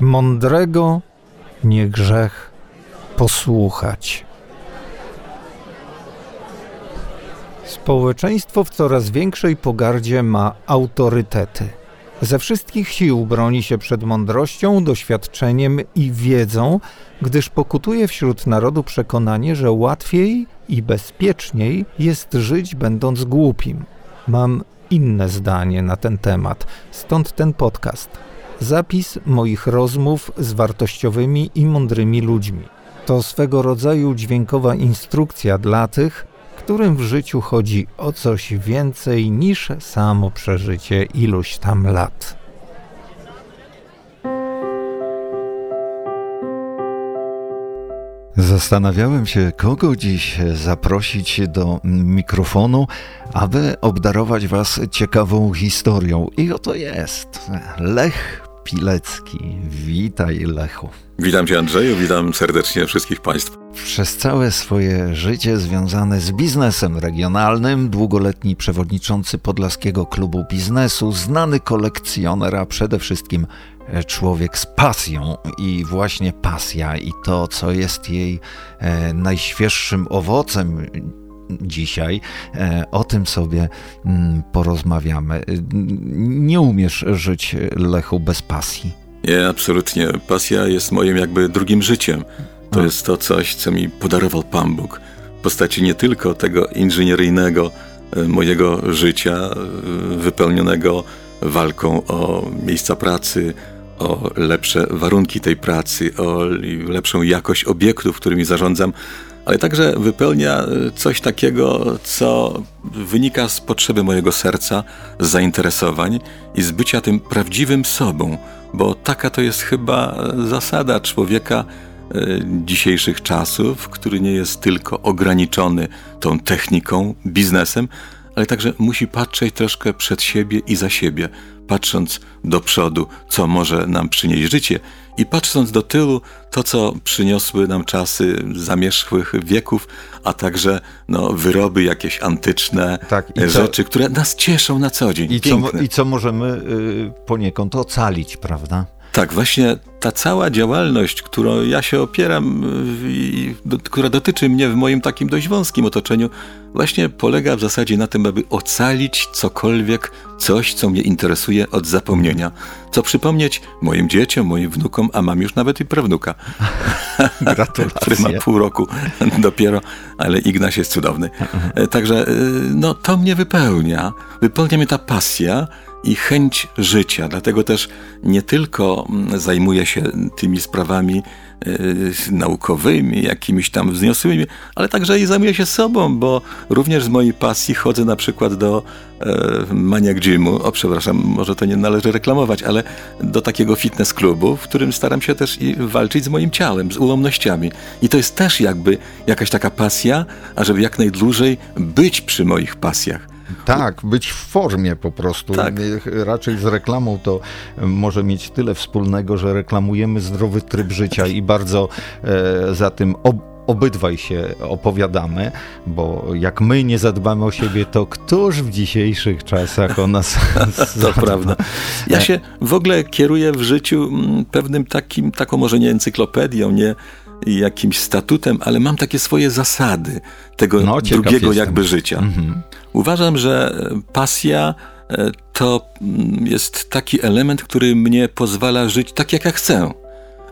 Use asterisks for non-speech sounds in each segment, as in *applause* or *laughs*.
Mądrego nie grzech posłuchać. Społeczeństwo w coraz większej pogardzie ma autorytety. Ze wszystkich sił broni się przed mądrością, doświadczeniem i wiedzą, gdyż pokutuje wśród narodu przekonanie, że łatwiej i bezpieczniej jest żyć będąc głupim. Mam inne zdanie na ten temat, stąd ten podcast. Zapis moich rozmów z wartościowymi i mądrymi ludźmi. To swego rodzaju dźwiękowa instrukcja dla tych, którym w życiu chodzi o coś więcej niż samo przeżycie iluś tam lat. Zastanawiałem się, kogo dziś zaprosić do mikrofonu, aby obdarować Was ciekawą historią. I oto jest Lech Pilecki. Witaj, Lechu. Witam Cię, Andrzeju, witam serdecznie wszystkich Państwa. Przez całe swoje życie związane z biznesem regionalnym, długoletni przewodniczący Podlaskiego Klubu Biznesu, znany kolekcjoner, a przede wszystkim człowiek z pasją i właśnie pasja i to, co jest jej e, najświeższym owocem dzisiaj. E, o tym sobie mm, porozmawiamy. Nie umiesz żyć, Lechu, bez pasji. Nie, absolutnie. Pasja jest moim jakby drugim życiem. To A. jest to coś, co mi podarował Pan Bóg w postaci nie tylko tego inżynieryjnego e, mojego życia, wypełnionego walką o miejsca pracy, o lepsze warunki tej pracy, o lepszą jakość obiektów, którymi zarządzam, ale także wypełnia e, coś takiego, co wynika z potrzeby mojego serca, z zainteresowań i z bycia tym prawdziwym sobą, bo taka to jest chyba zasada człowieka e, dzisiejszych czasów, który nie jest tylko ograniczony tą techniką, biznesem, ale także musi patrzeć troszkę przed siebie i za siebie, patrząc do przodu, co może nam przynieść życie i patrząc do tyłu, to co przyniosły nam czasy zamierzchłych wieków, a także no, wyroby jakieś antyczne, tak, rzeczy, co, które nas cieszą na co dzień. I, co, i co, możemy y, poniekąd ocalić, prawda? Tak, właśnie ta cała działalność, którą ja się opieram, i, do, która dotyczy mnie w moim takim dość wąskim otoczeniu, właśnie polega w zasadzie na tym, aby ocalić cokolwiek, coś, co mnie interesuje od zapomnienia. Co przypomnieć moim dzieciom, moim wnukom, a mam już nawet i prawnuka. *laughs* Gratulacje. który ma pół roku *laughs* dopiero, ale Ignaś jest cudowny. E, także e, no, to mnie wypełnia. Wypełnia mnie ta pasja, i chęć życia. Dlatego też nie tylko mm, zajmuję się tymi sprawami y, naukowymi, jakimiś tam wzniosłymi, ale także i zajmuję się sobą, bo również z mojej pasji chodzę na przykład do e, Maniac Gymu, o przepraszam, może to nie należy reklamować, ale do takiego fitness klubu, w którym staram się też i walczyć z moim ciałem, z ułomnościami. I to jest też jakby jakaś taka pasja, ażeby jak najdłużej być przy moich pasjach. Tak, być w formie po prostu. Tak. Raczej z reklamą to może mieć tyle wspólnego, że reklamujemy zdrowy tryb życia i bardzo e, za tym ob obydwaj się opowiadamy, bo jak my nie zadbamy o siebie, to któż w dzisiejszych czasach o nas *laughs* To prawda. Ja się w ogóle kieruję w życiu mm, pewnym takim, taką może nie encyklopedią, nie jakimś statutem, ale mam takie swoje zasady tego no, drugiego jestem. jakby życia. Mhm. Uważam, że pasja e, to mm, jest taki element, który mnie pozwala żyć tak, jak ja chcę,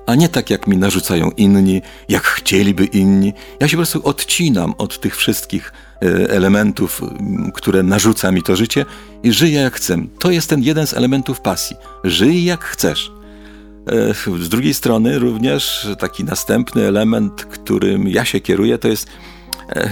a nie tak, jak mi narzucają inni, jak chcieliby inni. Ja się po prostu odcinam od tych wszystkich e, elementów, które narzuca mi to życie i żyję jak chcę. To jest ten jeden z elementów pasji. Żyj jak chcesz. E, z drugiej strony również taki następny element, którym ja się kieruję, to jest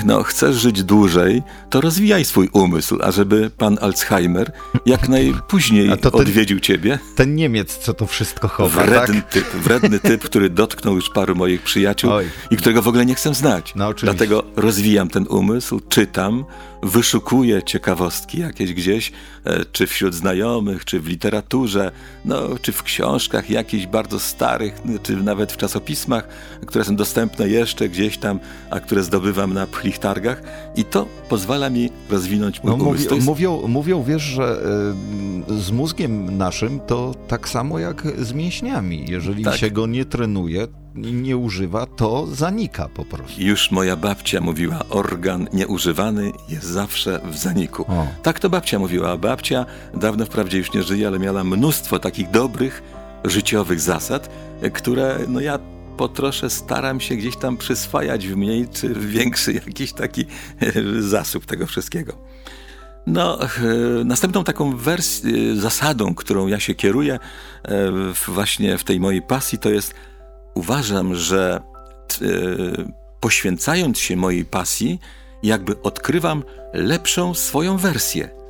no, chcesz żyć dłużej, to rozwijaj swój umysł, ażeby pan Alzheimer jak *laughs* najpóźniej ten, odwiedził ciebie. Ten Niemiec, co to wszystko chowa, Wredny tak? typ, wredny typ, który dotknął już paru moich przyjaciół Oj. i którego w ogóle nie chcę znać. No, Dlatego rozwijam ten umysł, czytam, wyszukuję ciekawostki jakieś gdzieś, e, czy wśród znajomych, czy w literaturze, no, czy w książkach jakichś bardzo starych, czy nawet w czasopismach, które są dostępne jeszcze gdzieś tam, a które zdobywam na pchlich targach i to pozwala mi rozwinąć mój no. Mówi, jest... mówią, mówią, wiesz, że y, z mózgiem naszym to tak samo jak z mięśniami. Jeżeli Tak. się go nie trenuje, nie używa, to zanika po prostu. Już moja babcia mówiła, organ nieużywany jest zawsze w zaniku. O. Tak to babcia mówiła. a Babcia dawno wprawdzie już nie żyje, ale miała mnóstwo takich dobrych, życiowych zasad, e, które no ja po trosze staram się gdzieś tam przyswajać w mniej czy w większy jakiś taki e, zasób tego wszystkiego. No, e, następną taką wersją, zasadą, którą ja się kieruję e, właśnie w tej mojej pasji, to jest uważam, że e, poświęcając się mojej pasji, jakby odkrywam lepszą swoją wersję.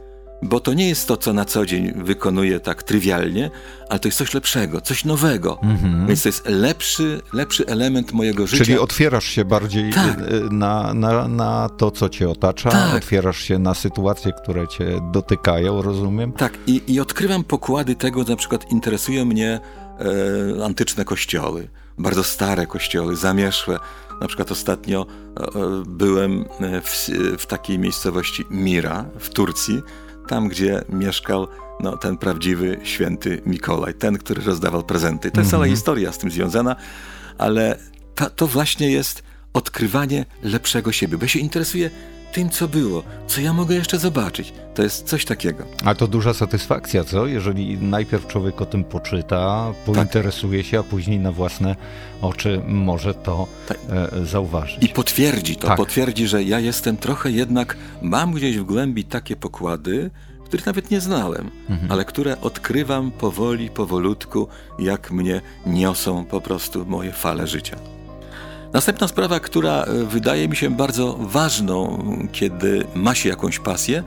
Bo to nie jest to, co na co dzień wykonuję tak trywialnie, ale to jest coś lepszego, coś nowego. Więc to jest lepszy, lepszy element mojego życia. Czyli otwierasz się bardziej Tak. y, na, na, na to, co cię otacza, Tak. otwierasz się na sytuacje, które cię dotykają, rozumiem? Tak, i, i odkrywam pokłady tego, na przykład interesują mnie e, antyczne kościoły, bardzo stare kościoły, zamieszłe. Na przykład ostatnio e, e, byłem e, w, w takiej miejscowości Mira w Turcji, tam gdzie mieszkał no, ten prawdziwy święty Mikołaj, ten, który rozdawał prezenty. To jest cała historia z tym związana, ale ta, to właśnie jest odkrywanie lepszego siebie, bo się interesuję tym, co było, co ja mogę jeszcze zobaczyć. To jest coś takiego. A to duża satysfakcja, co? Jeżeli najpierw człowiek o tym poczyta, Tak. pointeresuje się, a później na własne oczy może to Tak. e, zauważyć. I potwierdzi to, Tak. potwierdzi, że ja jestem trochę jednak, mam gdzieś w głębi takie pokłady, których nawet nie znałem, Mhm. ale które odkrywam powoli, powolutku, jak mnie niosą po prostu moje fale życia. Następna sprawa, która e, wydaje mi się bardzo ważną, kiedy ma się jakąś pasję,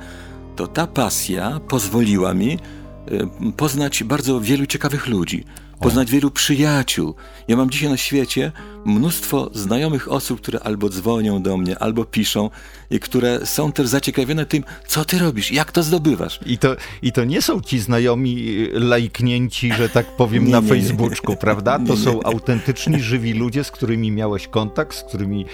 to ta pasja pozwoliła mi e, poznać bardzo wielu ciekawych ludzi, poznać wielu przyjaciół. Ja mam dzisiaj na świecie mnóstwo znajomych osób, które albo dzwonią do mnie, albo piszą i które są też zaciekawione tym, co ty robisz, jak to zdobywasz. I to, I to nie są ci znajomi e, lajknięci, że tak powiem, *laughs* Nie, na nie, nie. Facebooku, prawda? *laughs* To Nie, nie, są nie. autentyczni, żywi ludzie, z którymi miałeś kontakt, z którymi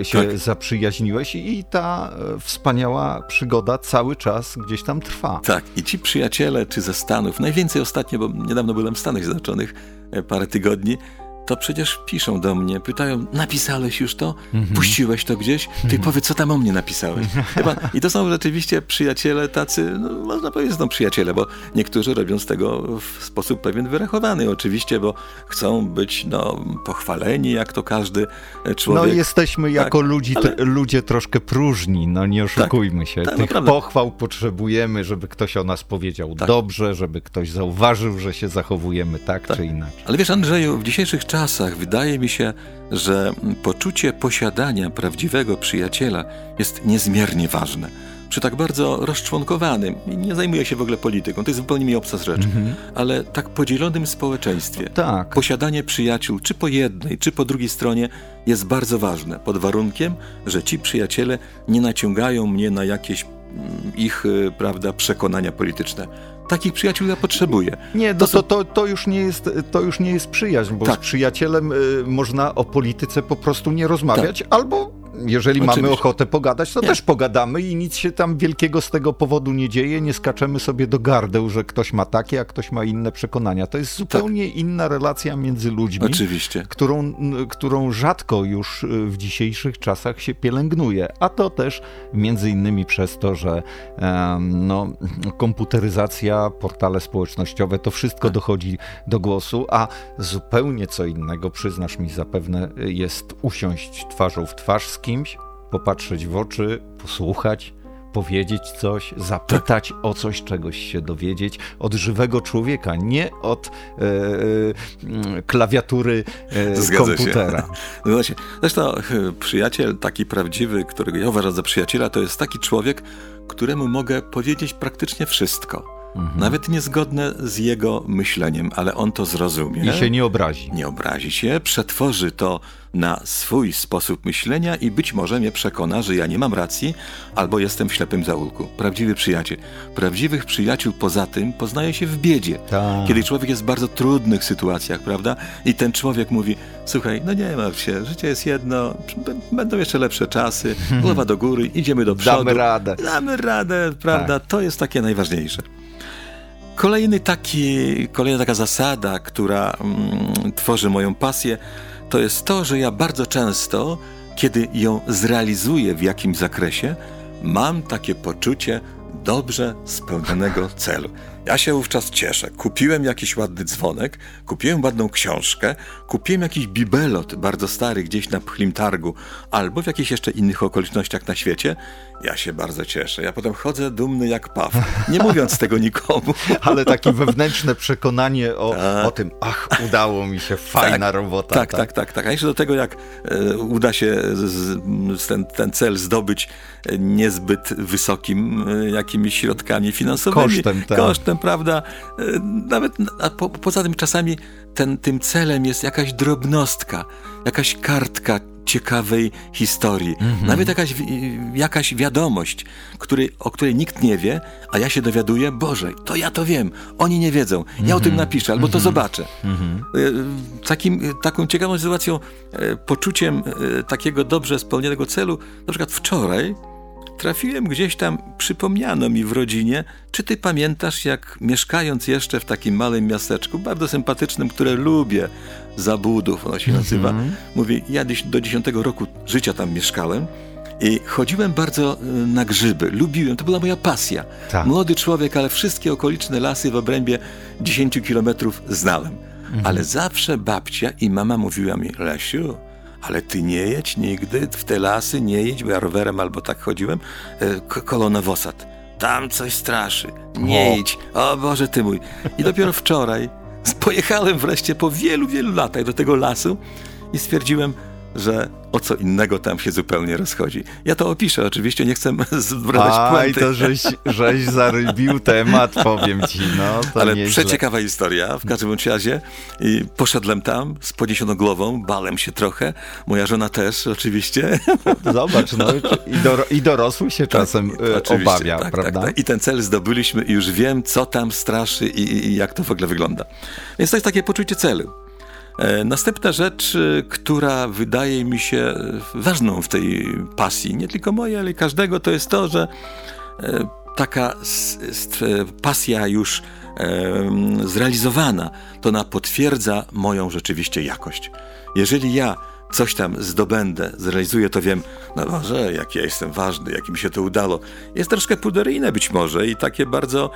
e, się Tak. zaprzyjaźniłeś i ta e, wspaniała przygoda cały czas gdzieś tam trwa. Tak, i ci przyjaciele, czy ze Stanów, najwięcej ostatnio, bo niedawno byłem w Stanach Zjednoczonych, parę tygodni, to przecież piszą do mnie, pytają, napisałeś już to? Puściłeś to gdzieś? Ty powiedz, co tam o mnie napisałeś. Chyba, I to są rzeczywiście przyjaciele tacy, no, można powiedzieć, są przyjaciele, bo niektórzy robią z tego w sposób pewien wyrachowany oczywiście, bo chcą być no, pochwaleni, jak to każdy e, No człowiek. jesteśmy jako ludzi, ale- ludzie troszkę próżni, no nie oszukujmy się. tak, Tych naprawdę. pochwał potrzebujemy, żeby ktoś o nas powiedział Tak. dobrze, żeby ktoś zauważył, że się zachowujemy tak, czy inaczej. Ale wiesz, Andrzeju, w dzisiejszych czasach wydaje mi się, że poczucie posiadania prawdziwego przyjaciela jest niezmiernie ważne. Przy tak bardzo rozczłonkowanym, nie zajmuję się w ogóle polityką, to jest zupełnie mi obca rzecz, ale tak podzielonym społeczeństwie. Tak. Posiadanie przyjaciół, czy po jednej, czy po drugiej stronie, jest bardzo ważne, pod warunkiem, że ci przyjaciele nie naciągają mnie na jakieś ich, y, prawda, przekonania polityczne. Takich przyjaciół ja potrzebuję. Nie, to, to, to, to, już nie jest, to już nie jest przyjaźń, bo Tak. z przyjacielem y, można o polityce po prostu nie rozmawiać, albo jeżeli mamy Oczywiście. ochotę pogadać, to Nie. też pogadamy i nic się tam wielkiego z tego powodu nie dzieje, nie skaczemy sobie do gardeł, że ktoś ma takie, a ktoś ma inne przekonania. To jest zupełnie inna relacja między ludźmi. Oczywiście. którą, którą rzadko już y, w dzisiejszych czasach się pielęgnuje. A to też między innymi przez to, że no, komputeryzacja, portale społecznościowe, to wszystko dochodzi do głosu, a zupełnie co innego, przyznasz mi zapewne, jest usiąść twarzą w twarz z kimś, popatrzeć w oczy, posłuchać. Powiedzieć coś, zapytać o coś, czegoś się dowiedzieć od żywego człowieka, nie od e, e, klawiatury e, Zgadza się. komputera. No właśnie. Zresztą e, przyjaciel taki prawdziwy, którego ja uważam za przyjaciela, to jest taki człowiek, któremu mogę powiedzieć praktycznie wszystko. Mhm. nawet niezgodne z jego myśleniem, ale on to zrozumie. I się nie obrazi. Nie obrazi się, przetworzy to na swój sposób myślenia i być może mnie przekona, że ja nie mam racji albo jestem w ślepym zaułku. Prawdziwy przyjaciel. Prawdziwych przyjaciół poza tym poznaje się w biedzie. Tak. Kiedy człowiek jest w bardzo trudnych sytuacjach, prawda? I ten człowiek mówi, słuchaj, no nie martw się, życie jest jedno, będą jeszcze lepsze czasy, *laughs* głowa do góry, idziemy do przodu. Damy radę. Damy radę, prawda? Tak. To jest takie najważniejsze. Kolejny taki, kolejna taka zasada, która mm, tworzy moją pasję, to jest to, że ja bardzo często, kiedy ją zrealizuję w jakimś zakresie, mam takie poczucie dobrze spełnionego *laughs* celu. Ja się wówczas cieszę. Kupiłem jakiś ładny dzwonek, kupiłem ładną książkę, kupiłem jakiś bibelot bardzo stary gdzieś na pchlim targu albo w jakichś jeszcze innych okolicznościach na świecie. Ja się bardzo cieszę. Ja potem chodzę dumny jak paw, nie mówiąc *laughs* tego nikomu. Ale takie wewnętrzne przekonanie o, tak. o tym, ach, udało mi się, fajna tak, robota. Tak, tak, tak, tak, tak. A jeszcze do tego, jak e, uda się z, ten, ten cel zdobyć e, niezbyt wysokim e, jakimiś środkami finansowymi. Kosztem, tak. Kosztem prawda? E, nawet a po, poza tym czasami ten, tym celem jest jakaś drobnostka, jakaś kartka ciekawej historii. Mhm. Nawet jakaś, jakaś wiadomość, który, o której nikt nie wie, a ja się dowiaduję, Boże, to ja to wiem, oni nie wiedzą, ja mhm. o tym mhm. napiszę albo to mhm. zobaczę. Mhm. E, takim, taką ciekawą sytuacją, e, poczuciem takiego dobrze spełnionego celu, na przykład wczoraj trafiłem gdzieś tam, przypomniano mi w rodzinie, czy ty pamiętasz, jak mieszkając jeszcze w takim małym miasteczku, bardzo sympatycznym, które lubię, Zabudów, ono się nazywa, mm -hmm. mówi, ja do dziesiątego roku życia tam mieszkałem, i chodziłem bardzo y, na grzyby, lubiłem, to była moja pasja. Tak. Młody człowiek, ale wszystkie okoliczne lasy w obrębie 10 kilometrów znałem. Mhm. Ale zawsze babcia i mama mówiła mi, Lesiu, ale ty nie jedź nigdy w te lasy, nie jedź, bo ja rowerem albo tak chodziłem, e, kolono Wosat. Tam coś straszy. Nie o. idź. O Boże ty mój. I dopiero wczoraj *laughs* pojechałem wreszcie po wielu, wielu latach do tego lasu i stwierdziłem, że o co innego tam się zupełnie rozchodzi. Ja to opiszę, oczywiście nie chcę *laughs* zbrać puenty. Aj, to żeś, żeś zarybił temat, powiem ci, no. To Ale nieźle. przeciekawa historia, w każdym razie. I poszedłem tam z podniesioną głową, bałem się trochę, moja żona też oczywiście. *laughs* Zobacz, no i, do, i dorosły się tak, czasem tak, obawia, tak, prawda? Tak. I ten cel zdobyliśmy i już wiem, co tam straszy i, i jak to w ogóle wygląda. Więc to jest takie poczucie celu. E, następna rzecz, e, która wydaje mi się e, ważną w tej pasji, nie tylko mojej, ale każdego, to jest to, że taka pasja już zrealizowana, to ona potwierdza moją rzeczywiście jakość. Jeżeli ja coś tam zdobędę, zrealizuję, to wiem, no może, jak ja jestem ważny, jak mi się to udało. Jest troszkę puderyjne być może i takie bardzo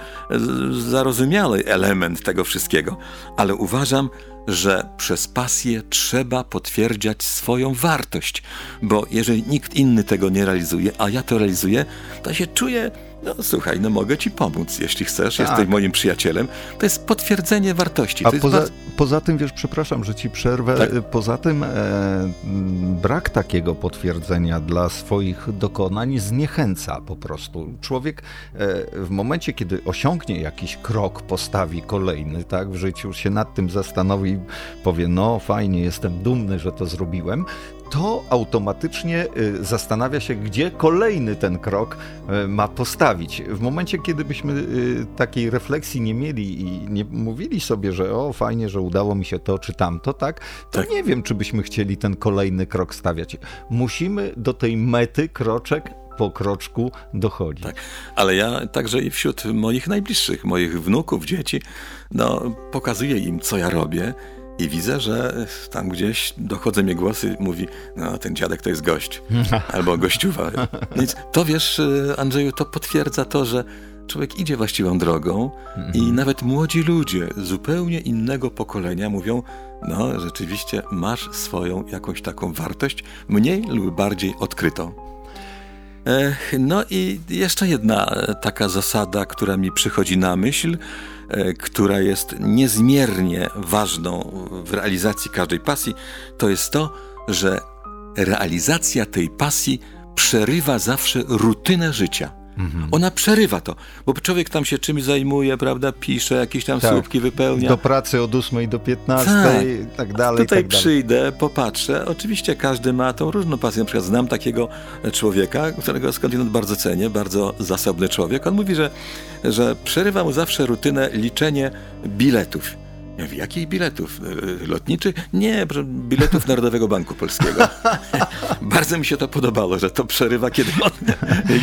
zarozumiały element tego wszystkiego, ale uważam, że przez pasję trzeba potwierdzać swoją wartość, bo jeżeli nikt inny tego nie realizuje, a ja to realizuję, to się czuję no słuchaj, no mogę ci pomóc, jeśli chcesz, tak. jesteś moim przyjacielem. To jest potwierdzenie wartości. A poza, bardzo... poza, tym, wiesz, przepraszam, że ci przerwę, tak? poza tym e, brak takiego potwierdzenia dla swoich dokonań zniechęca po prostu. Człowiek e, w momencie, kiedy osiągnie jakiś krok, postawi kolejny, tak, w życiu się nad tym zastanowi, powie, no fajnie, jestem dumny, że to zrobiłem, to automatycznie y, zastanawia się, gdzie kolejny ten krok y, ma postawić. W momencie, kiedy byśmy y, takiej refleksji nie mieli i nie mówili sobie, że o, fajnie, że udało mi się to czy tamto, tak, to tak. nie wiem, czy byśmy chcieli ten kolejny krok stawiać. Musimy do tej mety kroczek po kroczku dochodzić. Tak, ale ja także i wśród moich najbliższych, moich wnuków, dzieci, no, pokazuję im, co ja robię i widzę, że tam gdzieś dochodzą mnie głosy, mówi, no ten dziadek to jest gość, *laughs* albo gościuwa. Więc to wiesz, Andrzeju, to potwierdza to, że człowiek idzie właściwą drogą i mhm. nawet młodzi ludzie zupełnie innego pokolenia mówią, no rzeczywiście masz swoją jakąś taką wartość, mniej lub bardziej odkrytą. No i jeszcze jedna taka zasada, która mi przychodzi na myśl, która jest niezmiernie ważną w realizacji każdej pasji, to jest to, że realizacja tej pasji przerywa zawsze rutynę życia. Mhm. Ona przerywa to, bo człowiek tam się czymś zajmuje, prawda, pisze, jakieś tam tak. słupki wypełnia. Do pracy od 8 do 15 tak. i tak dalej. Tutaj tak dalej. przyjdę, popatrzę. Oczywiście każdy ma tą różną pasję. Na przykład znam takiego człowieka, którego skądinąd bardzo cenię, bardzo zasobny człowiek. On mówi, że, że przerywa mu zawsze rutynę liczenie biletów. Ja mówię, jakich biletów? E, lotniczych? Nie, biletów Narodowego Banku Polskiego. *laughs* Bardzo mi się to podobało, że to przerywa, kiedy on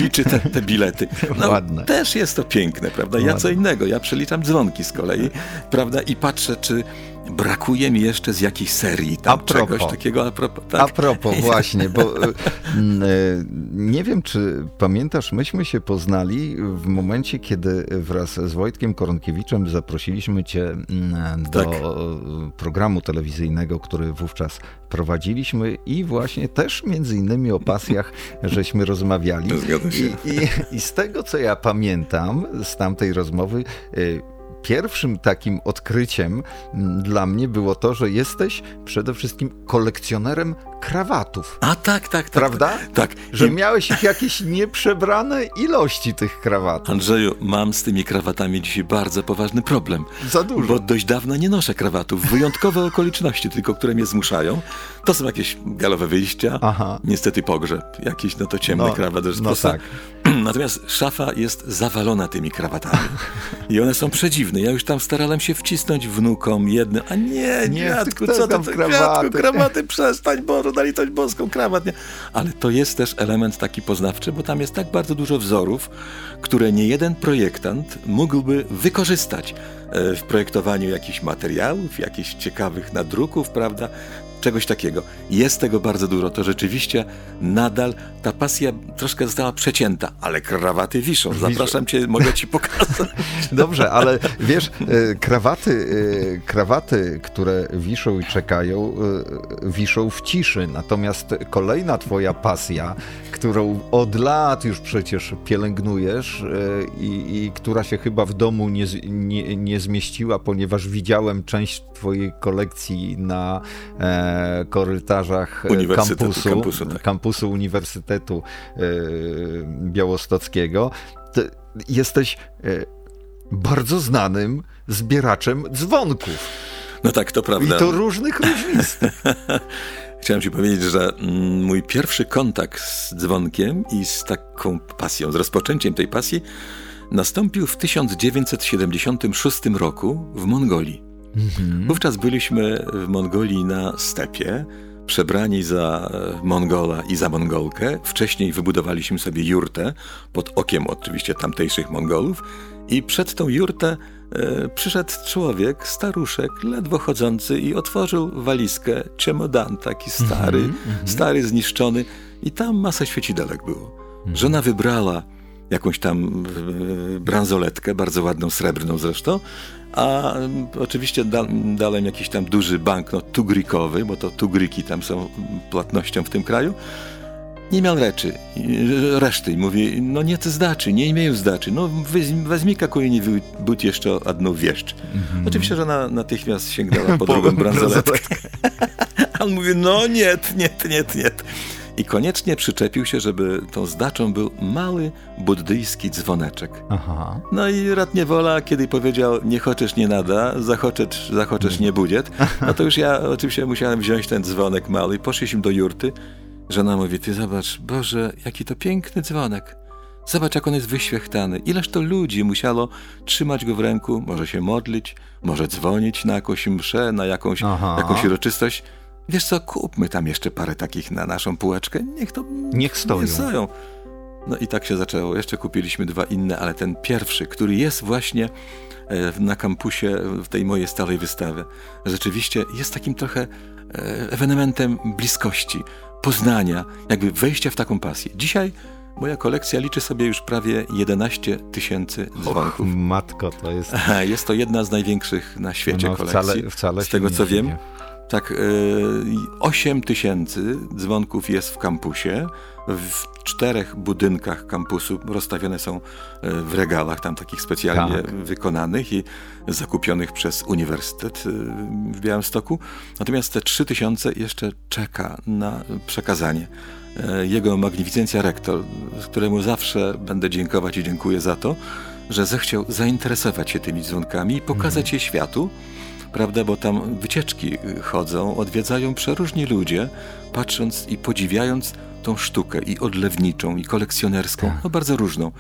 liczy te, te bilety. No, Ładne. Też jest to piękne, prawda? Ja Ładne. co innego, ja przeliczam dzwonki z kolei, prawda? I patrzę, czy brakuje mi jeszcze z jakiejś serii tam propos, czegoś takiego. A propos, tak. a propos *laughs* właśnie, bo e, e, nie wiem, czy pamiętasz, myśmy się poznali w momencie, kiedy wraz z Wojtkiem Koronkiewiczem zaprosiliśmy cię do tak. programu telewizyjnego, który wówczas prowadziliśmy i właśnie też między innymi o pasjach *laughs* żeśmy rozmawiali. I, i, I z tego, co ja pamiętam z tamtej rozmowy, e, pierwszym takim odkryciem mm, dla mnie było to, że jesteś przede wszystkim kolekcjonerem krawatów. A tak, tak, tak. Prawda? Tak. tak. Że I... miałeś ich jakieś nieprzebrane ilości tych krawatów. Andrzeju, mam z tymi krawatami dzisiaj bardzo poważny problem. Za dużo. Bo dość dawno nie noszę krawatów. Wyjątkowe *laughs* okoliczności tylko, które mnie zmuszają. To są jakieś galowe wyjścia. Aha. Niestety pogrzeb. Jakiś, no to ciemny no, krawat. No tak. *clears throat* Natomiast szafa jest zawalona tymi krawatami. *laughs* I one są przedziwne. Ja już tam starałem się wcisnąć wnukom jednym. A nie, nie dziadku, co tam krawaty? krawaty, przestań, Boże, na litość boską, krawat, nie. Ale to jest też element taki poznawczy, bo tam jest tak bardzo dużo wzorów, które nie jeden projektant mógłby wykorzystać e, w projektowaniu jakichś materiałów, jakichś ciekawych nadruków, prawda? Czegoś takiego. Jest tego bardzo dużo. To rzeczywiście nadal ta pasja troszkę została przecięta, ale krawaty wiszą. Zapraszam cię, mogę ci pokazać. *laughs* Dobrze, ale wiesz, e, krawaty, e, krawaty, które wiszą i czekają, e, wiszą w ciszy. Natomiast kolejna twoja pasja, którą od lat już przecież pielęgnujesz i, i która się chyba w domu nie, nie, nie zmieściła, ponieważ widziałem część twojej kolekcji na e, korytarzach kampusu, kampusu, tak. kampusu Uniwersytetu e, Białostockiego. Ty jesteś e, bardzo znanym zbieraczem dzwonków. No tak, to prawda. I to różnych różnistych. *laughs* Chciałem ci powiedzieć, że mm, mój pierwszy kontakt z dzwonkiem i z taką pasją, z rozpoczęciem tej pasji nastąpił w 1976 roku w Mongolii. Mhm. Wówczas byliśmy w Mongolii na stepie, przebrani za e, Mongola i za Mongolkę. Wcześniej wybudowaliśmy sobie jurtę, pod okiem oczywiście tamtejszych Mongolów. I przed tą jurtę e, przyszedł człowiek, staruszek, ledwo chodzący i otworzył walizkę, czemodan taki stary, mm -hmm. stary, zniszczony. I tam masa świecidelek było. Mm -hmm. Żona wybrała jakąś tam e, bransoletkę, bardzo ładną, srebrną zresztą, a mm, oczywiście da, dałem jakiś tam duży banknot tugrikowy, bo to tugryki tam są płatnością w tym kraju. Nie miał rzeczy, reszty. Mówi, no nie to zdaczy, nie imieją zdaczy. No weźmij kakuje but jeszcze одну wieszcz. Mm-hmm. Oczywiście, że ona natychmiast sięgnęła po drugą *laughs* bransoletkę. *laughs* On mówi, no nie, nie, nie, nie. I koniecznie przyczepił się, żeby tą zdaczą był mały buddyjski dzwoneczek. Aha. No i rad niewola, kiedy powiedział nie choczysz nie nada, zachoczesz, zachoczesz nie budziet, no to już ja oczywiście musiałem wziąć ten dzwonek mały i poszliśmy do jurty. Żona mówi, ty zobacz, Boże, jaki to piękny dzwonek. Zobacz, jak on jest wyświechtany. Ileż to ludzi musiało trzymać go w ręku, może się modlić, może dzwonić na jakąś mszę, na jakąś, jakąś uroczystość. Wiesz co, kupmy tam jeszcze parę takich na naszą półeczkę, niech to... Niech stoją. Niech stoją. No i tak się zaczęło. Jeszcze kupiliśmy dwa inne, ale ten pierwszy, który jest właśnie e, na kampusie w tej mojej stałej wystawie, rzeczywiście jest takim trochę e, ewenementem bliskości, poznania, jakby wejścia w taką pasję. Dzisiaj moja kolekcja liczy sobie już prawie 11 tysięcy dzwonków. Och, matko, to jest... *laughs* Jest to jedna z największych na świecie no, kolekcji. Wcale, wcale z tego co wiem. Tak, 8 tysięcy dzwonków jest w kampusie. W czterech budynkach kampusu rozstawione są w regałach, tam takich specjalnie tak. wykonanych i zakupionych przez Uniwersytet w Białymstoku. Natomiast te 3 tysiące jeszcze czeka na przekazanie. Jego magnificencja rektor, któremu zawsze będę dziękować i dziękuję za to, że zechciał zainteresować się tymi dzwonkami i pokazać je światu, prawda, bo tam wycieczki chodzą, odwiedzają przeróżni ludzie, patrząc i podziwiając tą sztukę i odlewniczą, i kolekcjonerską, tak. no bardzo różną.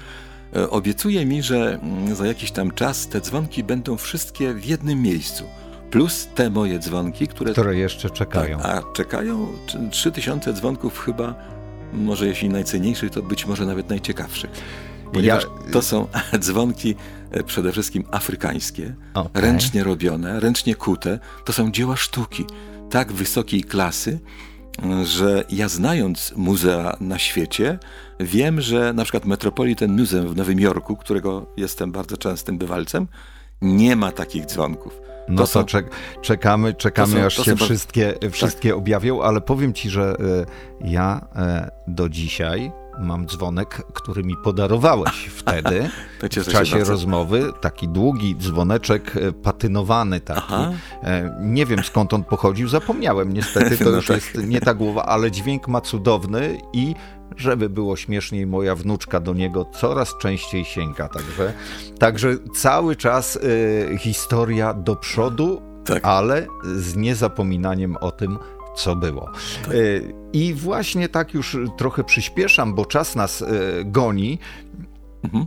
E, obiecuje mi, że mm, za jakiś tam czas te dzwonki będą wszystkie w jednym miejscu. Plus te moje dzwonki, które. Które jeszcze czekają. Tak, a czekają 3000 dzwonków, chyba, może jeśli najcenniejszych, to być może nawet najciekawszych ponieważ ja... to są *laughs* dzwonki przede wszystkim afrykańskie, okay. ręcznie robione, ręcznie kute. To są dzieła sztuki tak wysokiej klasy, że ja znając muzea na świecie, wiem, że na przykład Metropolitan Museum w Nowym Jorku, którego jestem bardzo częstym bywalcem, nie ma takich dzwonków. No to, to czekamy, czekamy są, aż się wszystkie, wszystkie tak. objawią, ale powiem ci, że y, ja y, do dzisiaj mam dzwonek, który mi podarowałeś *laughs* wtedy w czasie rozmowy. Taki długi dzwoneczek e, patynowany taki. Aha. E, nie wiem skąd on pochodził, zapomniałem niestety, *laughs* to no już tak. jest nie ta głowa, ale dźwięk ma cudowny i żeby było śmieszniej, moja wnuczka do niego coraz częściej sięga. Także, także cały czas y, historia do przodu, tak. ale z niezapominaniem o tym, co było. Tak. E, I właśnie tak już trochę przyspieszam, bo czas nas e, goni. Mhm.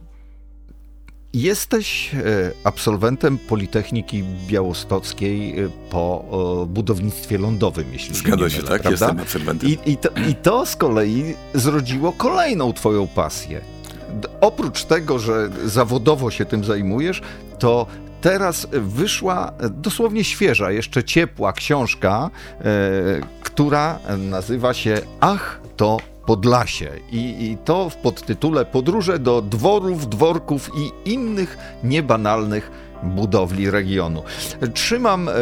Jesteś e, absolwentem Politechniki Białostockiej po budownictwie lądowym, jeśli Zgadza się, się tak? Prawda? Jestem absolwentem. I, i, to, I to z kolei zrodziło kolejną twoją pasję. Oprócz tego, że zawodowo się tym zajmujesz, to teraz wyszła dosłownie świeża, jeszcze ciepła książka, e, która nazywa się Ach, to Podlasie. I, I, to w podtytule Podróże do dworów, dworków i innych niebanalnych budowli regionu. Trzymam e,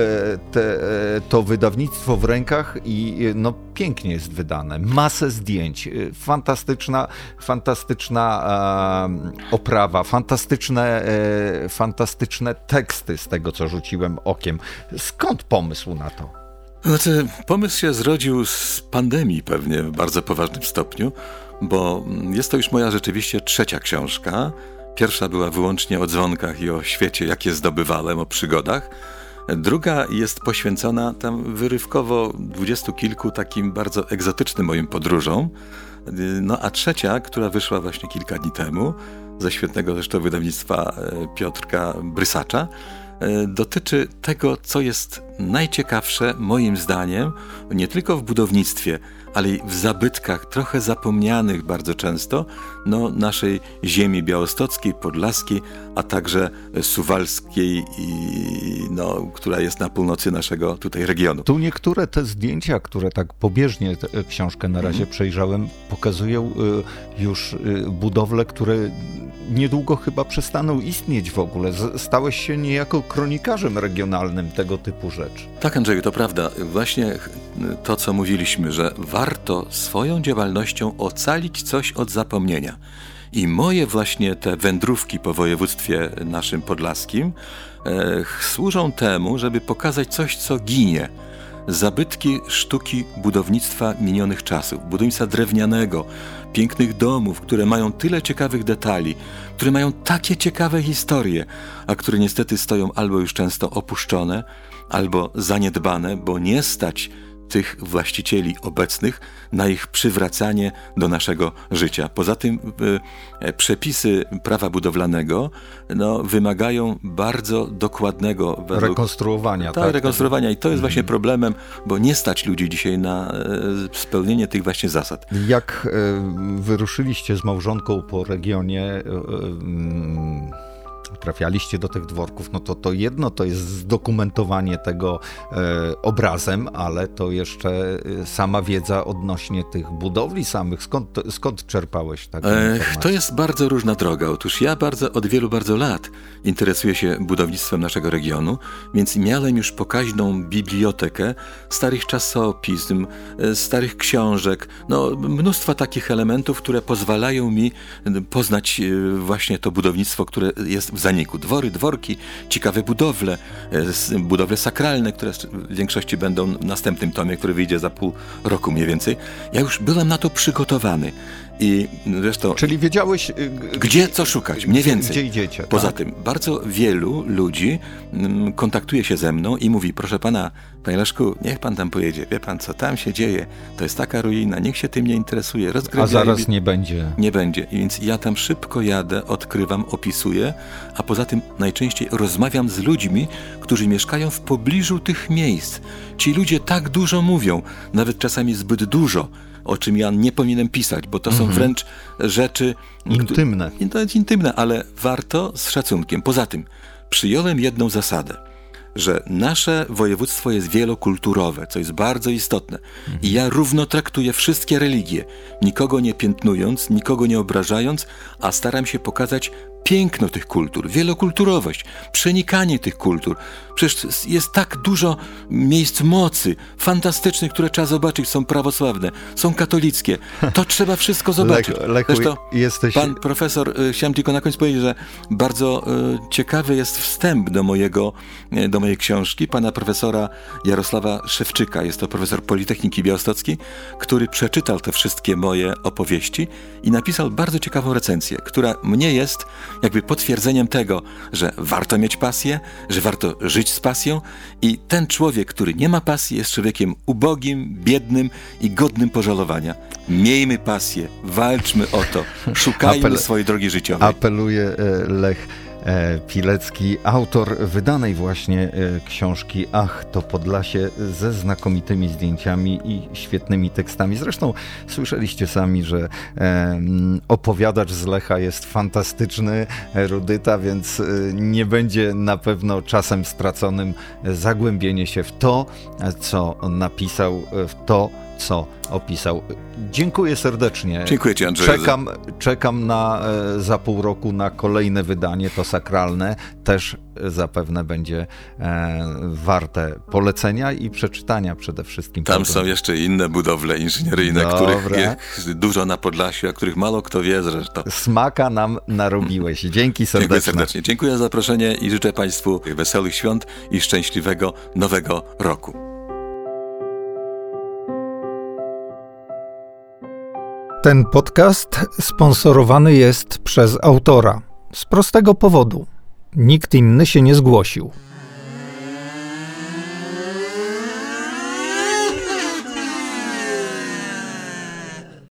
te, e, to wydawnictwo w rękach i e, no, pięknie jest wydane. Masę zdjęć, fantastyczna, fantastyczna oprawa, fantastyczne, fantastyczne teksty z tego, co rzuciłem okiem. Skąd pomysł na to? Znaczy, pomysł się zrodził z pandemii pewnie w bardzo poważnym stopniu, bo jest to już moja rzeczywiście trzecia książka. Pierwsza była wyłącznie o dzwonkach i o świecie, jakie zdobywałem, o przygodach. Druga jest poświęcona tam wyrywkowo dwudziestu kilku takim bardzo egzotycznym moim podróżom. No a trzecia, która wyszła właśnie kilka dni temu, ze świetnego zresztą wydawnictwa e, Piotrka Brysacza, e, dotyczy tego, co jest najciekawsze moim zdaniem, nie tylko w budownictwie, ale i w zabytkach, trochę zapomnianych bardzo często, no, naszej ziemi białostockiej, podlaskiej, a także suwalskiej, i, no, która jest na północy naszego tutaj regionu. Tu niektóre te zdjęcia, które tak pobieżnie książkę na razie mm. przejrzałem, pokazują y, już y, budowle, które niedługo chyba przestaną istnieć w ogóle. Stałeś się niejako kronikarzem regionalnym tego typu rzeczy. Tak, Andrzeju, to prawda. Właśnie to, co mówiliśmy, że warto swoją działalnością ocalić coś od zapomnienia. I moje właśnie te wędrówki po województwie naszym podlaskim e, służą temu, żeby pokazać coś, co ginie. Zabytki sztuki budownictwa minionych czasów, budownictwa drewnianego, pięknych domów, które mają tyle ciekawych detali, które mają takie ciekawe historie, a które niestety stoją albo już często opuszczone, albo zaniedbane, bo nie stać tych właścicieli obecnych na ich przywracanie do naszego życia. Poza tym e, przepisy prawa budowlanego no, wymagają bardzo dokładnego według, rekonstruowania. Tak, tak rekonstruowania i to jest właśnie mhm. problemem, bo nie stać ludzi dzisiaj na e, spełnienie tych właśnie zasad. Jak e, wyruszyliście z małżonką po regionie trafialiście do tych dworków, no to to jedno to jest zdokumentowanie tego e, obrazem, ale to jeszcze e, sama wiedza odnośnie tych budowli samych. Skąd, skąd czerpałeś takie Ech, To jest bardzo różna droga. Otóż ja bardzo, od wielu bardzo lat interesuję się budownictwem naszego regionu, więc miałem już pokaźną bibliotekę starych czasopism, e, starych książek, no mnóstwa takich elementów, które pozwalają mi poznać e, właśnie to budownictwo, które jest w zaniku. Dwory, dworki, ciekawe budowle, e, budowle sakralne, które w większości będą w następnym tomie, który wyjdzie za pół roku mniej więcej. Ja już byłem na to przygotowany. I zresztą. Czyli wiedziałeś, y, gdzie co szukać, mniej więcej. Gdzie idziecie. Poza tak? tym, bardzo wielu ludzi mm, kontaktuje się ze mną i mówi: Proszę pana, panie Leszku, niech pan tam pojedzie. Wie pan, co tam się dzieje? To jest taka ruina, niech się tym nie interesuje. A zaraz nie będzie. Nie będzie. I więc ja tam szybko jadę, odkrywam, opisuję, a poza tym najczęściej rozmawiam z ludźmi, którzy mieszkają w pobliżu tych miejsc. Ci ludzie tak dużo mówią, nawet czasami zbyt dużo o czym ja nie powinienem pisać, bo to są mhm. wręcz rzeczy intymne. To jest intymne, ale warto z szacunkiem. Poza tym przyjąłem jedną zasadę że nasze województwo jest wielokulturowe, co jest bardzo istotne. I ja równo traktuję wszystkie religie, nikogo nie piętnując, nikogo nie obrażając, a staram się pokazać piękno tych kultur, wielokulturowość, przenikanie tych kultur. Przecież jest tak dużo miejsc mocy fantastycznych, które trzeba zobaczyć. Są prawosławne, są katolickie. To *laughs* trzeba wszystko zobaczyć. Zresztą jesteś... pan profesor, y, chciałem tylko na koniec powiedzieć, że bardzo y, ciekawy jest wstęp do, mojego, y, do mojej książki pana profesora Jarosława Szewczyka. Jest to profesor Politechniki Białostockiej, który przeczytał te wszystkie moje opowieści i napisał bardzo ciekawą recenzję, która mnie jest jakby potwierdzeniem tego, że warto mieć pasję, że warto żyć z pasją i ten człowiek, który nie ma pasji, jest człowiekiem ubogim, biednym i godnym pożalowania. Miejmy pasję, walczmy o to, *laughs* szukajmy Apel, swojej drogi życiowej. Apeluje e, Lech Pilecki, autor wydanej właśnie e, książki Ach, to Podlasie ze znakomitymi zdjęciami i świetnymi tekstami. Zresztą słyszeliście sami, że e, opowiadacz z Lecha jest fantastyczny, erudyta, więc nie będzie na pewno czasem straconym zagłębienie się w to, co napisał, w to, co opisał. Dziękuję serdecznie. Dziękuję Ci, Andrzej. Czekam, czekam na, e, za pół roku na kolejne wydanie, to sakralne. Też zapewne będzie e, warte polecenia i przeczytania przede wszystkim. Tam są jeszcze inne budowle inżynieryjne, Dobre. których jest dużo na Podlasiu, a których mało kto wie zresztą. Smaka nam narobiłeś. Dzięki *laughs* serdecznie. Dziękuję serdecznie. Dziękuję za zaproszenie i życzę Państwu wesołych świąt i szczęśliwego nowego roku. Ten podcast sponsorowany jest przez autora. Z prostego powodu. Nikt inny się nie zgłosił.